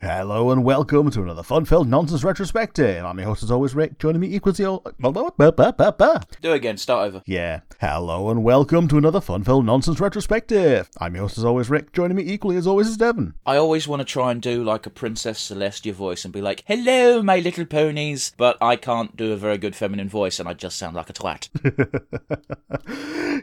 Hello and welcome to another fun-filled nonsense retrospective. I'm your host as always, Rick. Joining me equals your... Do again, start over. Yeah. Hello and welcome to another fun-filled nonsense retrospective. I'm your host as always, Rick. Joining me equally as always is Devon. I always want to try and do like a Princess Celestia voice and be like, hello, my little ponies. But I can't do a very good feminine voice and I just sound like a twat.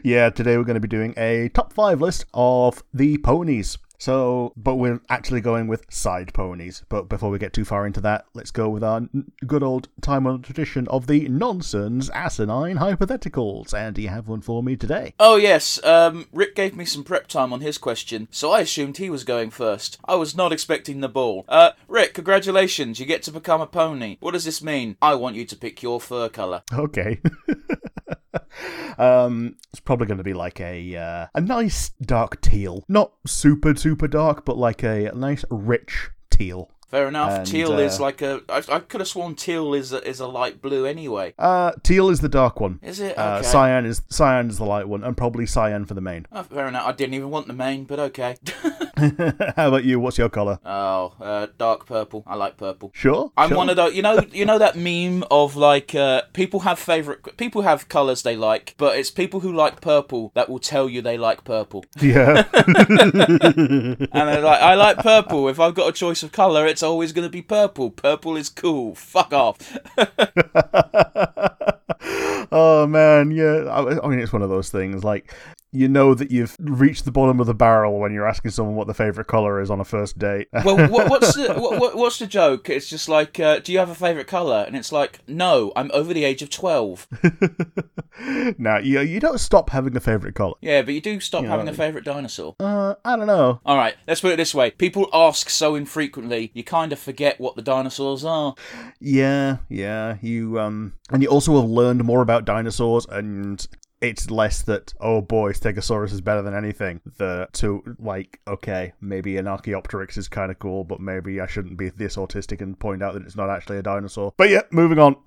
yeah, today we're going to be doing a top five list of the ponies. So, but we're actually going with side ponies. But before we get too far into that, let's go with our good old time honored tradition of the nonsense asinine hypotheticals. And do you have one for me today? Oh, yes. Um, Rick gave me some prep time on his question, so I assumed he was going first. I was not expecting the ball. Uh, Rick, congratulations. You get to become a pony. What does this mean? I want you to pick your fur colour. Okay. um, it's probably going to be like a uh, a nice dark teal, not super super dark, but like a nice rich teal. Fair enough. And, teal uh, is like a. I, I could have sworn teal is a, is a light blue anyway. Uh, teal is the dark one. Is it? Uh, cyan is cyan is the light one, and probably cyan for the main. Oh, fair enough. I didn't even want the main, but okay. How about you? What's your color? oh, uh, dark purple. I like purple. Sure. I'm sure. one of those. You know, you know that meme of like uh, people have favorite. People have colors they like, but it's people who like purple that will tell you they like purple. Yeah. And they're like, I like purple. If I've got a choice of color, it's always going to be purple. Purple is cool. Fuck off. oh man, yeah. I, I mean, it's one of those things. Like, you know that you've reached the bottom of the barrel when you're asking someone what the favorite color is on a first date. well, what, what's the what, what, what's the joke? It's just like, uh, do you have a favorite color? And it's like, no, I'm over the age of twelve. now, you you don't stop having a favorite color. Yeah, but you do stop Yeah. having a favorite dinosaur. Uh, I don't know. All right, let's put it this way: people ask so infrequently, you kind of forget what the dinosaurs are. Yeah, yeah. You um, and you also have learned more about dinosaurs, and it's less that oh boy, Stegosaurus is better than anything. The to like okay, maybe an Archaeopteryx is kind of cool, but maybe I shouldn't be this autistic and point out that it's not actually a dinosaur. But yeah, moving on.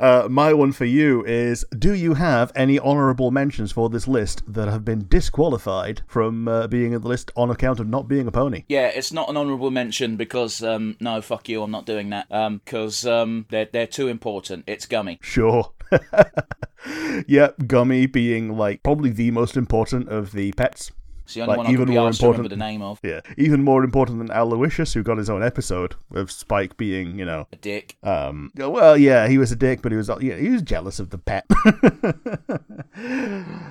Uh, my one for you is Do you have any honourable mentions for this list that have been disqualified from uh, being in the list on account of not being a pony? Yeah, it's not an honourable mention because um, no, fuck you, I'm not doing that. Um, because um, they're they're too important. It's gummy. Sure. yeah, Gummy being like probably the most important of the pets. It's the only Like, one I even more asked to remember important- the name of. Yeah, even more important than Owlowiscious, who got his own episode of Spike being, you know, A dick. um, well, yeah, he was a dick, but he was, yeah, he was jealous of the pet,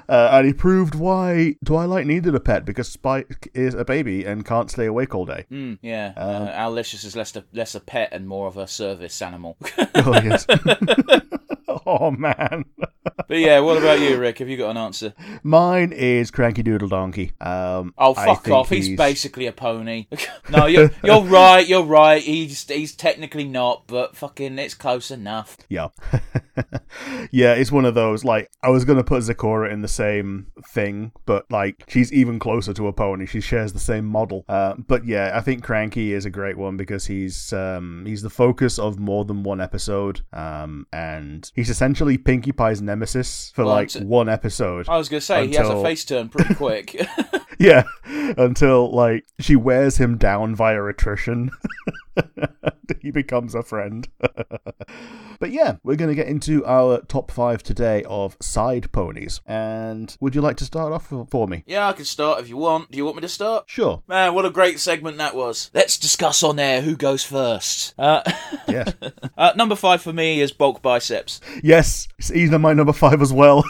uh, and he proved why Twilight needed a pet because Spike is a baby and can't stay awake all day. Mm, yeah, uh, Owlowiscious is less a, less a pet and more of a service animal. oh yes. oh man. But yeah, what about you, Rick? Have you got an answer? Mine is Cranky Doodle Donkey. Um, Oh fuck off! He's... basically a pony. no, you're you're right. You're right. He's he's technically not, but fucking it's close enough. Yeah. yeah, it's one of those, like, I was going to put Zecora in the same thing, but, like, she's even closer to a pony. She shares the same model. Uh, but yeah, I think Cranky is a great one because he's um, he's the focus of more than one episode. Um, and he's essentially Pinkie Pie's nemesis for, Well, like, it's- one episode. I was gonna say he has a face turn pretty quick. Yeah, until, like, she wears him down via attrition. he becomes a friend. but yeah, we're going to get into our top five today of side ponies. And would you like to start off for me? yeah, I can start if you want. Do you want me to start? Sure. Man, what a great segment that was. Let's discuss on air who goes first. Uh, Yes. uh, number five for me is bulk biceps. yes, he's my number five as well.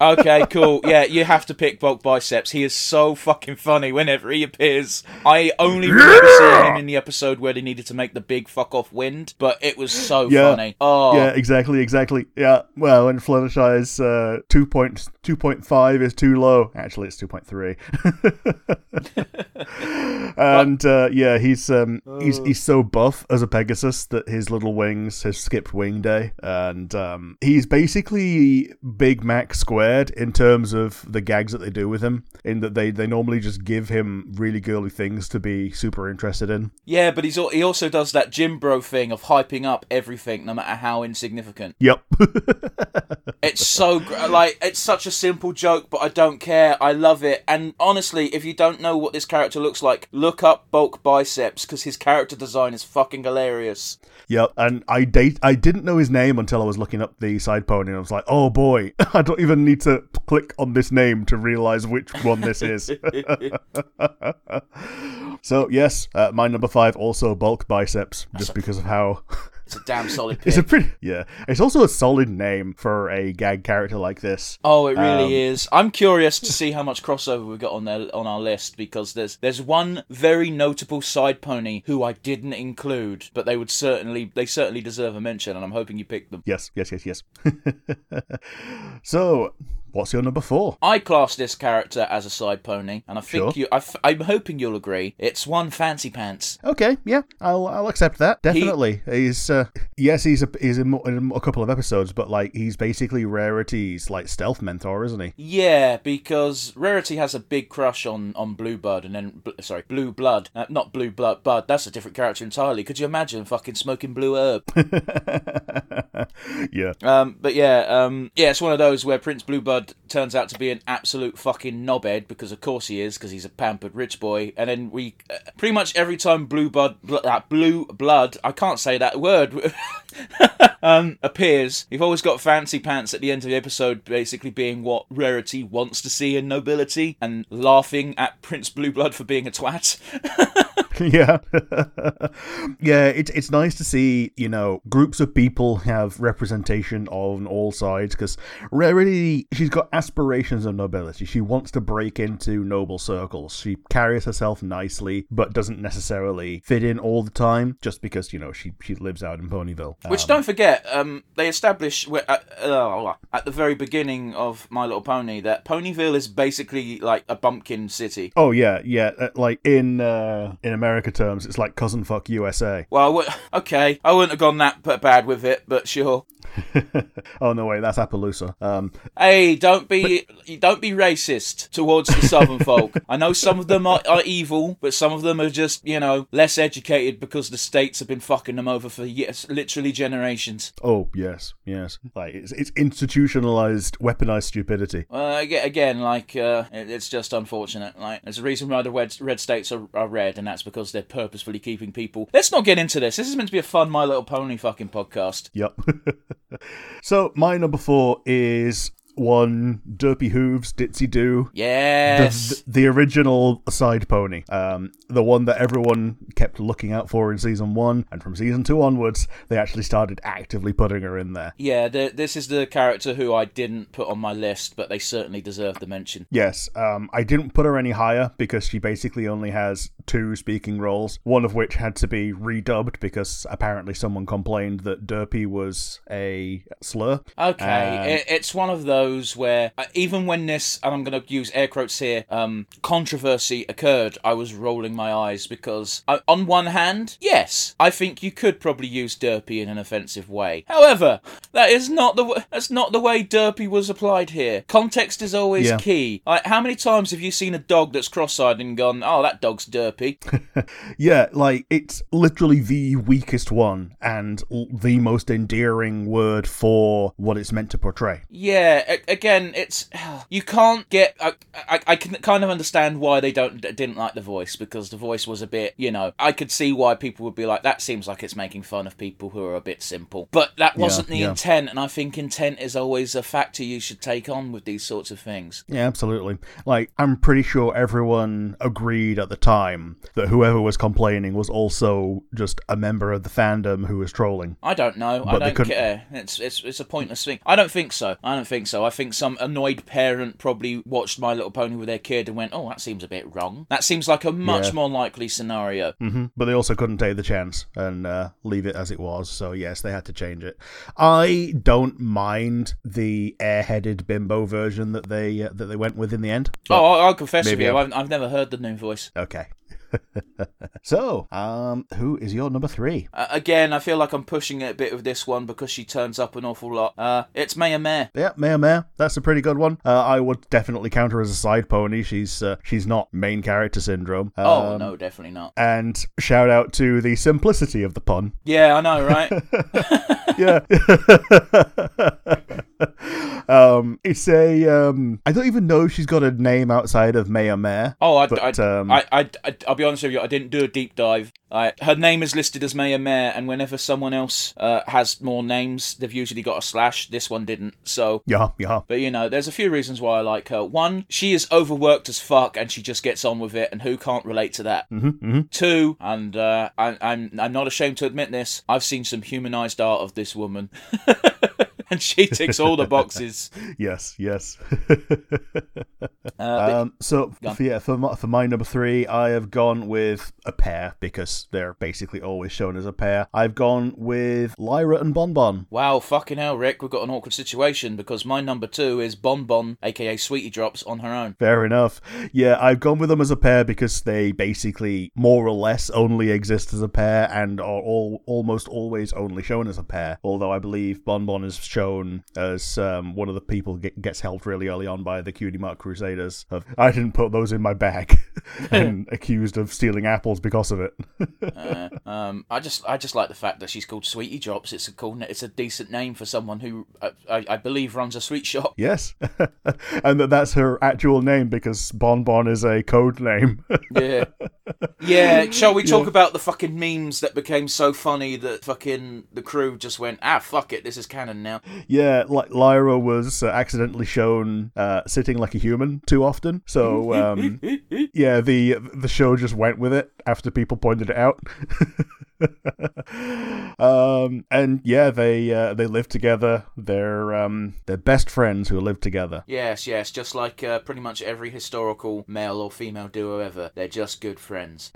Okay, cool. Yeah, you have to pick bulk biceps. He is so fucking funny whenever he appears. I only remember seeing him in the episode where they needed to make the big fuck off wind, but it was so Yeah. funny. Oh, Yeah, exactly, exactly. Yeah, well, and Fluttershy's uh, 2.2 2.5 is too low. Actually, it's 2.3. and uh, yeah, he's um, he's he's so buff as a Pegasus that his little wings has skipped wing day, and um, he's basically Big Mac squared in terms of the gags that they do with him. In that they they normally just give him really girly things to be super interested in. Yeah, but he's he also also does that gym bro thing of hyping up everything, no matter how insignificant. Yep. It's so gr- like it's such a simple joke, but I don't care. I love it. And honestly, if you don't know what this character looks like, look up Bulk Biceps because his character design is fucking hilarious. Yep, and I date I didn't know his name until I was looking up the side pony, and I was like, "Oh boy, I don't even need to click on this name to realize which one this is." so yes, uh, my number five also bulk biceps, just because of how It's a damn solid pick. it's a pretty yeah. It's also a solid name for a gag character like this. Oh, it really Um, is. I'm curious to see how much crossover we've got on there on our list because there's there's one very notable side pony who I didn't include, but they would certainly they certainly deserve a mention, and I'm hoping you pick them. Yes, yes, yes, yes. so, what's your number four? I class this character as a side pony, and I think Sure. you. I f- I'm hoping you'll agree. It's one Fancy Pants. Okay, yeah, I'll I'll accept that. Definitely, he's uh, yes, he's a he's in, mo- in a couple of episodes, but like he's basically Rarity's like stealth mentor, isn't he? Yeah, because Rarity has a big crush on on Bluebird, and then bl- sorry, Blue Blood, uh, not Blue Blood, Bud. That's a different character entirely. Could you imagine fucking smoking blue herb? yeah, Um, but yeah, um, yeah, it's one of those where Prince Bluebird turns out to be an absolute fucking knobhead because of course he is because he's a pampered rich boy. And then we uh, pretty much every time Bluebird, bl- uh, Blue Blood, I can't say that word, um, appears, you've always got Fancy Pants at the end of the episode, basically being what Rarity wants to see in nobility and laughing at Prince Blueblood for being a twat. yeah, yeah. It's it's nice to see you know groups of people have representation on all sides because Rarity she's got aspirations of nobility. She wants to break into noble circles. She carries herself nicely, but doesn't necessarily fit in all the time just because you know she she lives out in Ponyville. Which Um, don't forget, um, they establish at, uh, at the very beginning of My Little Pony that Ponyville is basically like a bumpkin city. Oh yeah, yeah. uh, Like in uh, in America terms, it's like cousin fuck USA. Well, okay, I wouldn't have gone that bad with it, but sure. oh no, wait, that's Appaloosa. Um, Hey, don't be don't be racist towards the Southern folk. I know some of them are, are evil, but some of them are just you know less educated because the states have been fucking them over for years, literally generations. oh yes, yes. Like it's it's institutionalized, weaponized stupidity. Uh, again, like uh, it- it's just unfortunate. Like there's a reason why the red, red states are, are red, and that's because they're purposefully keeping people. Let's not get into this. This is meant to be a fun My Little Pony fucking podcast. Yep. so my number four is one Derpy Hooves Ditsy Doo. Yes. the, the original side pony, um, the one that everyone kept looking out for in season one, and from season two onwards, they actually started actively putting her in there. yeah, the, this is the character who I didn't put on my list, but they certainly deserve the mention. Yes, um, I didn't put her any higher because she basically only has two speaking roles, one of which had to be redubbed because apparently someone complained that Derpy was a slur. Okay, it, it's one of those where uh, even when this, and I'm going to use air quotes here, um, controversy occurred, I was rolling my eyes because, uh, on one hand, yes, I think you could probably use derpy in an offensive way. However, that is not the w- that's not the way derpy was applied here. Context is always Yeah. key. Like, how many times have you seen a dog that's cross-eyed and gone, "Oh, that dog's derpy"? Yeah, like it's literally the weakest one and l- the most endearing word for what it's meant to portray. Yeah, again, it's you can't get. I, I, I can kind of understand why they don't didn't like the voice because the voice was a bit, you know. I could see why people would be like, that seems like it's making fun of people who are a bit simple. But that wasn't the yeah. intent, and I think intent is always a factor you should take on with these sorts of things. Yeah, absolutely. Like, I'm pretty sure everyone agreed at the time that whoever was complaining was also just a member of the fandom who was trolling. I don't know. I But they don't care. It's it's it's a pointless thing. I don't think so. I don't think so. I think some annoyed parent probably watched My Little Pony with their kid and went, "Oh, that seems a bit wrong." That seems like a much Yeah. more likely scenario. hmm But they also couldn't take the chance and uh, leave it as it was. So yes, they had to change it. I don't mind the airheaded bimbo version that they uh, that they went with in the end. Oh, I- I'll confess with you, I've, I've never heard the new voice. Okay. So, um, who is your number three? Uh, again, I feel like I'm pushing it a bit with this one because she turns up an awful lot. Uh, it's Mayor Mare. Yeah, Mayor Mare. That's a pretty good one. Uh, I would definitely count her as a side pony. She's uh, she's not main character syndrome. oh Um, no, definitely not. And shout out to the simplicity of the pun. Yeah, I know, right? yeah. um, it's a. Um, I don't even know if she's got a name outside of Mayor Mare. Oh, I, But, I, um, I, I, I, will be honest with you. I didn't do a deep dive. I, her name is listed as Mayor Mare, and whenever someone else uh, has more names, they've usually got a slash. This one didn't. So, Yeah, yeah. but you know, there's a few reasons why I like her. One, she is overworked as fuck, and she just gets on with it, and who can't relate to that? hmm hmm Two, and uh, I, I'm I'm not ashamed to admit this. I've seen some humanized art of this woman, and she ticks all the boxes. Yes, yes. Uh, um, so for, yeah, for my, for my number three, I have gone with a pair because they're basically always shown as a pair. I've gone with Lyra and Bonbon. Wow, fucking hell, Rick, we've got an awkward situation because my number two is Bon Bon, aka Sweetie Drops, on her own. Fair enough. Yeah, I've gone with them as a pair because they basically more or less only exist as a pair and are all almost always only shown as a pair. Although I believe Bonbon is shown as um, one of the people get, gets helped really early on by the Cutie Mark Crusaders. Of, I didn't put those in my bag and accused of stealing apples because of it. Uh, um, I just, I just like the fact that she's called Sweetie Drops. It's a cool, it's a decent name for someone who, uh, I, I believe, runs a sweet shop. yes, and that that's her actual name because Bonbon is a code name. Yeah, yeah. Shall we talk about the fucking memes that became so funny that fucking the crew just went, ah, fuck it, this is canon now. Yeah, like Lyra was uh, accidentally shown uh, sitting like a human too often. So um, yeah, the the show just went with it after people pointed it out. um, and yeah, they uh, they live together. They're um, they're best friends who live together. Yes, yes, just like uh, pretty much every historical male or female duo ever, they're just good friends.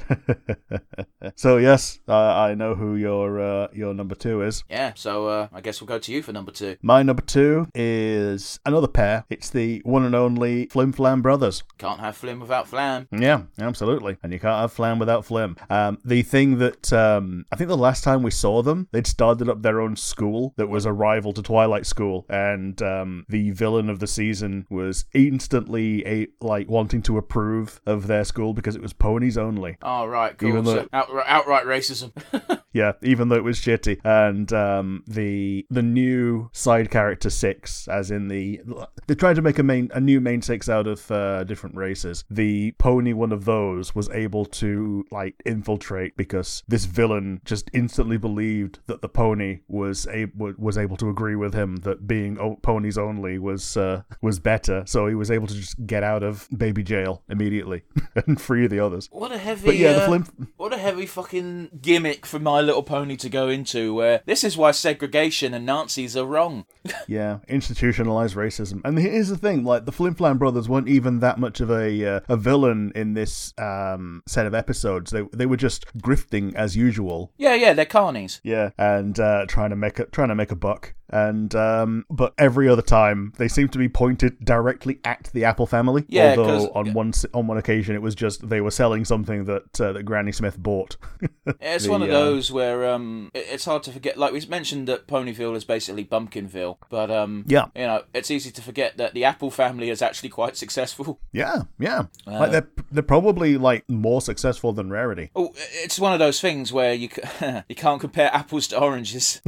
so yes, uh, I know who your uh, your number two is. Yeah, so uh, I guess we'll go to you for number two. My number two is another pair. It's the one and only Flim Flam brothers. Can't have Flim without Flam. Yeah, absolutely. And you can't have Flam without Flim. Um, the thing that um, I think the last time we saw them, they'd started up their own school that was a rival to Twilight School, and um, the villain of the season was instantly a like wanting to approve of their school because it was ponies only. Oh, right, cool. Even though- So outright, outright racism. Yeah, even though it was shitty. And um, the the new side character six, as in the they tried to make a main a new main six out of uh, different races. The pony one of those was able to like infiltrate because this villain just instantly believed that the pony was a was able to agree with him that being o- ponies only was uh, was better. So he was able to just get out of baby jail immediately and free the others. What a heavy, But yeah, the uh, flim- what a heavy fucking gimmick for My Little Pony to go into. Where this is why segregation and Nazis are wrong. Yeah, institutionalized racism. And here's the thing: like the Flim Flam brothers weren't even that much of a uh, a villain in this um, set of episodes. They they were just grifting as usual. Yeah, yeah, they're carnies. Yeah, and uh, trying to make a trying to make a buck. And um, but every other time they seem to be pointed directly at the Apple family. Yeah, although on one on one occasion it was just they were selling something that uh, that Granny Smith bought. It's The, one of uh, those where um, it- it's hard to forget. Like we mentioned that Ponyville is basically Bumpkinville, but um, Yeah. you know, it's easy to forget that the Apple family is actually quite successful. Yeah, yeah. Uh, like they're they're probably like more successful than Rarity. Oh, it's one of those things where you you can't compare apples to oranges.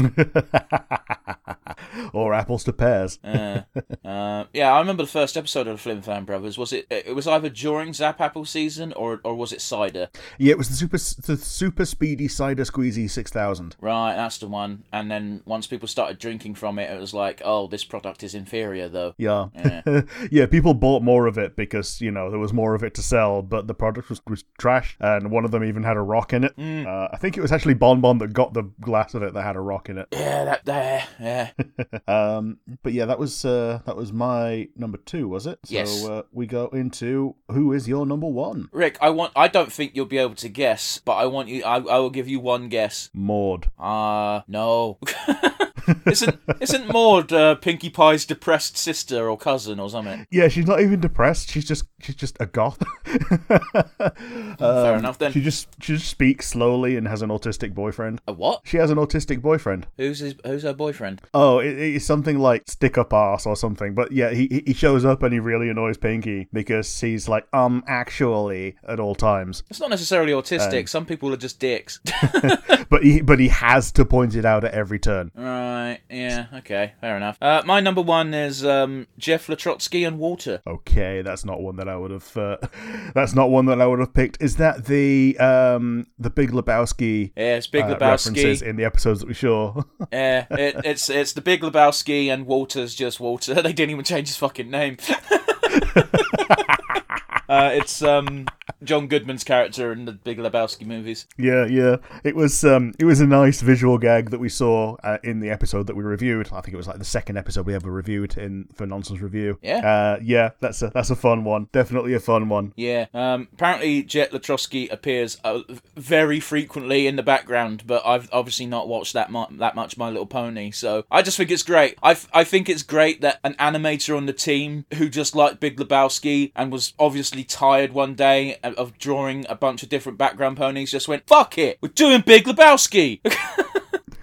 or apples to pears. Uh, uh, yeah, I remember the first episode of the Flim Flam Brothers. Was it? It was either during Zap Apple season or or was it Cider? Yeah, it was the super the super speedy cider squeezy six thousand. Right, that's the one. And then once people started drinking from it, it was like, oh, this product is inferior though. Yeah. Yeah. yeah, people bought more of it because, you know, there was more of it to sell, but the product was, was trash, and one of them even had a rock in it. Mm. Uh, I think it was actually Bon Bon that got the glass of it that had a rock in it. Yeah, that there, yeah. um, but yeah, that was uh, that was my number two, was it? Yes. So uh, we go into who is your number one? Rick, I want. I don't think you'll be able to guess, but I want you. I, I will give you one guess. Maud. Uh no. isn't isn't Maud uh, Pinkie Pie's depressed sister or cousin or something? Yeah, she's not even depressed. She's just she's just a goth. Fair enough then. She just she just speaks slowly and has an autistic boyfriend. A what? She has an autistic boyfriend. Who's his, who's her boyfriend? Oh, it, it's something like stick up ass or something. But yeah, he he shows up and he really annoys Pinkie because he's like, um, actually, at all times. It's not necessarily autistic. Some people are just dicks. But he but he has to point it out at every turn. Right. Yeah. Okay. Fair enough. Uh, my number one is um, Jeff Letrotski and Walter. Okay, that's not one that I would have. Uh, that's not one that I would have picked. Is that the um the Big Lebowski? Yeah, it's Big uh, Lebowski. references in the episodes that we saw. Yeah, it, it's it's the Big Lebowski and Walter's just Walter. They didn't even change his fucking name. Uh, it's um John Goodman's character in the Big Lebowski movies. Yeah, yeah. It was um it was a nice visual gag that we saw uh, in the episode that we reviewed. I think it was like the second episode we ever reviewed in for Nonsense Review. Yeah. Uh yeah, that's a that's a fun one. Definitely a fun one. Yeah. Um, apparently, Jeff Letrotski appears uh, very frequently in the background, but I've obviously not watched that mu- that much My Little Pony, so I just think it's great. I, f- I think it's great that an animator on the team who just liked Big Lebowski and was obviously tired one day of- drawing a bunch of different background ponies just went, "Fuck it, we're doing Big Lebowski."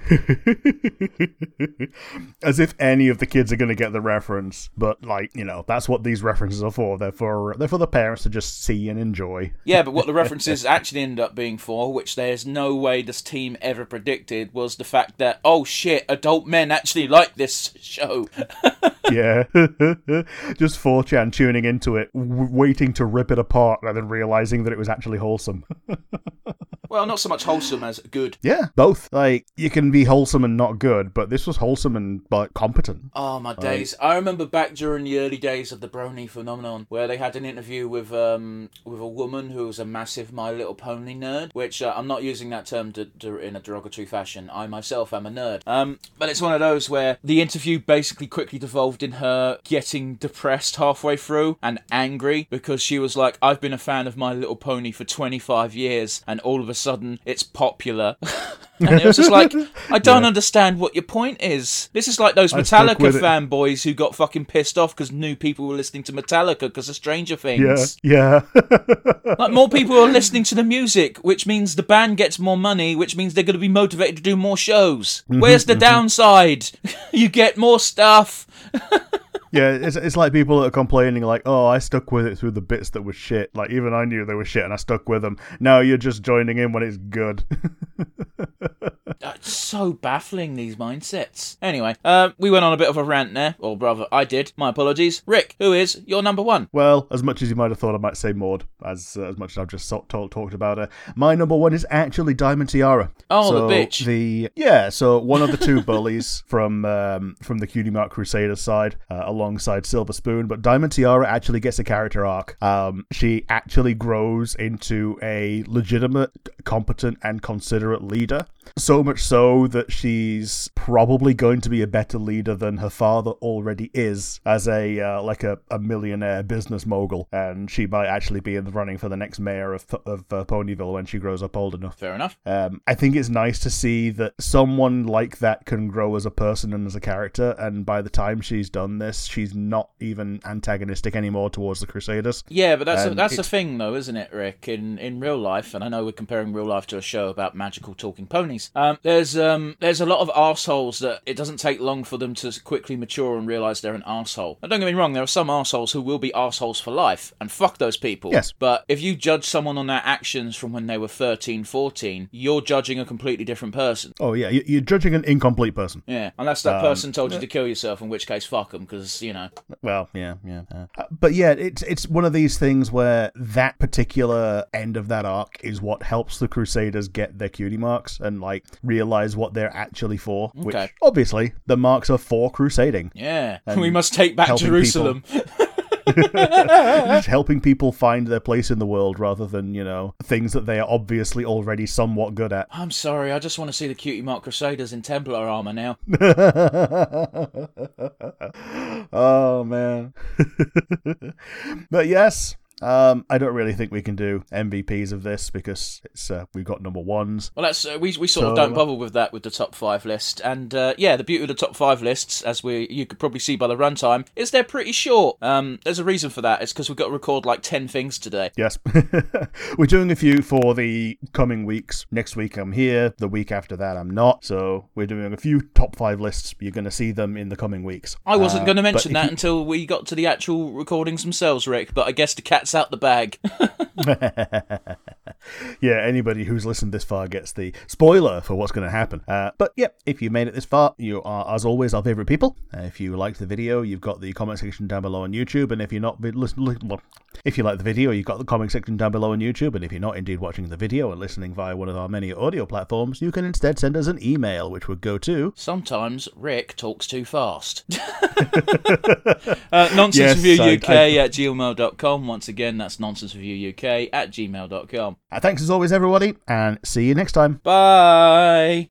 As if any of the kids are going to get the reference, but like you know, that's what these references are for. They're for they're for the parents to just see and enjoy. Yeah, but what the references actually end up being for, which there's no way this team ever predicted, was the fact that, oh shit, adult men actually like this show. yeah, just 4chan tuning into it, w- waiting to rip it apart, and then realizing that it was actually wholesome. Well, not so much wholesome as good. yeah, both. Like you can be wholesome and not good, but this was wholesome and but competent. Oh my days! I remember back during the early days of the Brony phenomenon, where they had an interview with um with a woman who was a massive My Little Pony nerd. Which uh, I'm not using that term to, to, in a derogatory fashion. I myself am a nerd. Um, but it's one of those where the interview basically quickly devolved in her getting depressed halfway through and angry because she was like, "I've been a fan of My Little Pony for 25 years, and all of a sudden it's popular." and it was just like, I don't Yeah. understand what your point is. This is like those Metallica fanboys who got fucking pissed off because new people were listening to Metallica because of Stranger Things. yeah. yeah. Like more people are listening to the music, which means the band gets more money, which means they're going to be motivated to do more shows. Mm-hmm, Where's the downside? you get more stuff. Yeah, it's, it's like people that are complaining, like, oh, I stuck with it through the bits that were shit. Like, even I knew they were shit and I stuck with them. Now you're just joining in when it's good. Uh, so baffling these mindsets. Anyway, uh, we went on a bit of a rant there, or rather, I did. My apologies. Rick, who is your number one? well, as much as you might have thought I might say Maud, as uh, as much as I've just so- told, talked about her, my number one is actually Diamond Tiara. Oh, the bitch. The yeah, so one of the two bullies from um, from the Cutie Mark Crusaders side, uh, alongside Silver Spoon, but Diamond Tiara actually gets a character arc. Um, she actually grows into a legitimate, competent, and considerate leader. So much so that she's probably going to be a better leader than her father already is, as a uh, like a, a millionaire business mogul, and she might actually be in the running for the next mayor of of uh, Ponyville when she grows up old enough. Fair enough. Um, I think it's nice to see that someone like that can grow as a person and as a character, and by the time she's done this, she's not even antagonistic anymore towards the Crusaders. Yeah, but that's a, that's the it- thing, though, isn't it, Rick? In in real life, and I know we're comparing real life to a show about magical talking ponies. Um, there's um, there's a lot of assholes that it doesn't take long for them to quickly mature and realize they're an asshole. Now, don't get me wrong, there are some assholes who will be assholes for life, and fuck those people. Yes. But if you judge someone on their actions from when they were 13, 14, you're judging a completely different person. Oh yeah, you- you're judging an incomplete person. Yeah, unless that Um, person told you to kill yourself, in which case, fuck them, because you know. Well, yeah, yeah. uh, but yeah, it's it's one of these things where that particular end of that arc is what helps the Crusaders get their cutie marks and like realize what they're actually for. Which obviously the marks are for crusading. Yeah, we must take back Jerusalem. Just helping people find their place in the world rather than, you know, things that they are obviously already somewhat good at. I'm sorry, I just want to see the Cutie Mark Crusaders in Templar armor now. oh man. but yes, Um, I don't really think we can do MVPs of this because it's uh, we've got number ones. Well, that's uh, we we sort of don't bother with that with the top five list, and uh, yeah, the beauty of the top five lists, as we you could probably see by the runtime, is they're pretty short. Um, there's a reason for that. It's because we've got to record like ten things today. Yes, we're doing a few for the coming weeks. Next week I'm here. The week after that I'm not. So we're doing a few top five lists. You're going to see them in the coming weeks. I wasn't Uh, going to mention that you- until we got to the actual recordings themselves, Rick. But I guess the cat's out the bag. yeah, anybody who's listened this far gets the spoiler for what's going to happen. Uh, but yeah, if you made it this far, you are, as always, our favorite people. Uh, if you liked the video, you've got the comment section down below on YouTube, and if you're not, listen, if you like the video, you've got the comment section down below on YouTube, and if you're not indeed watching the video and listening via one of our many audio platforms, you can instead send us an email, which would go to Sometimes Rick talks too fast. uh, nonsense Yes, review I- UK I- at gmail.com. Once again, that's nonsense review UK at gmail.com. uh, thanks as always, everybody, and see you next time. Bye.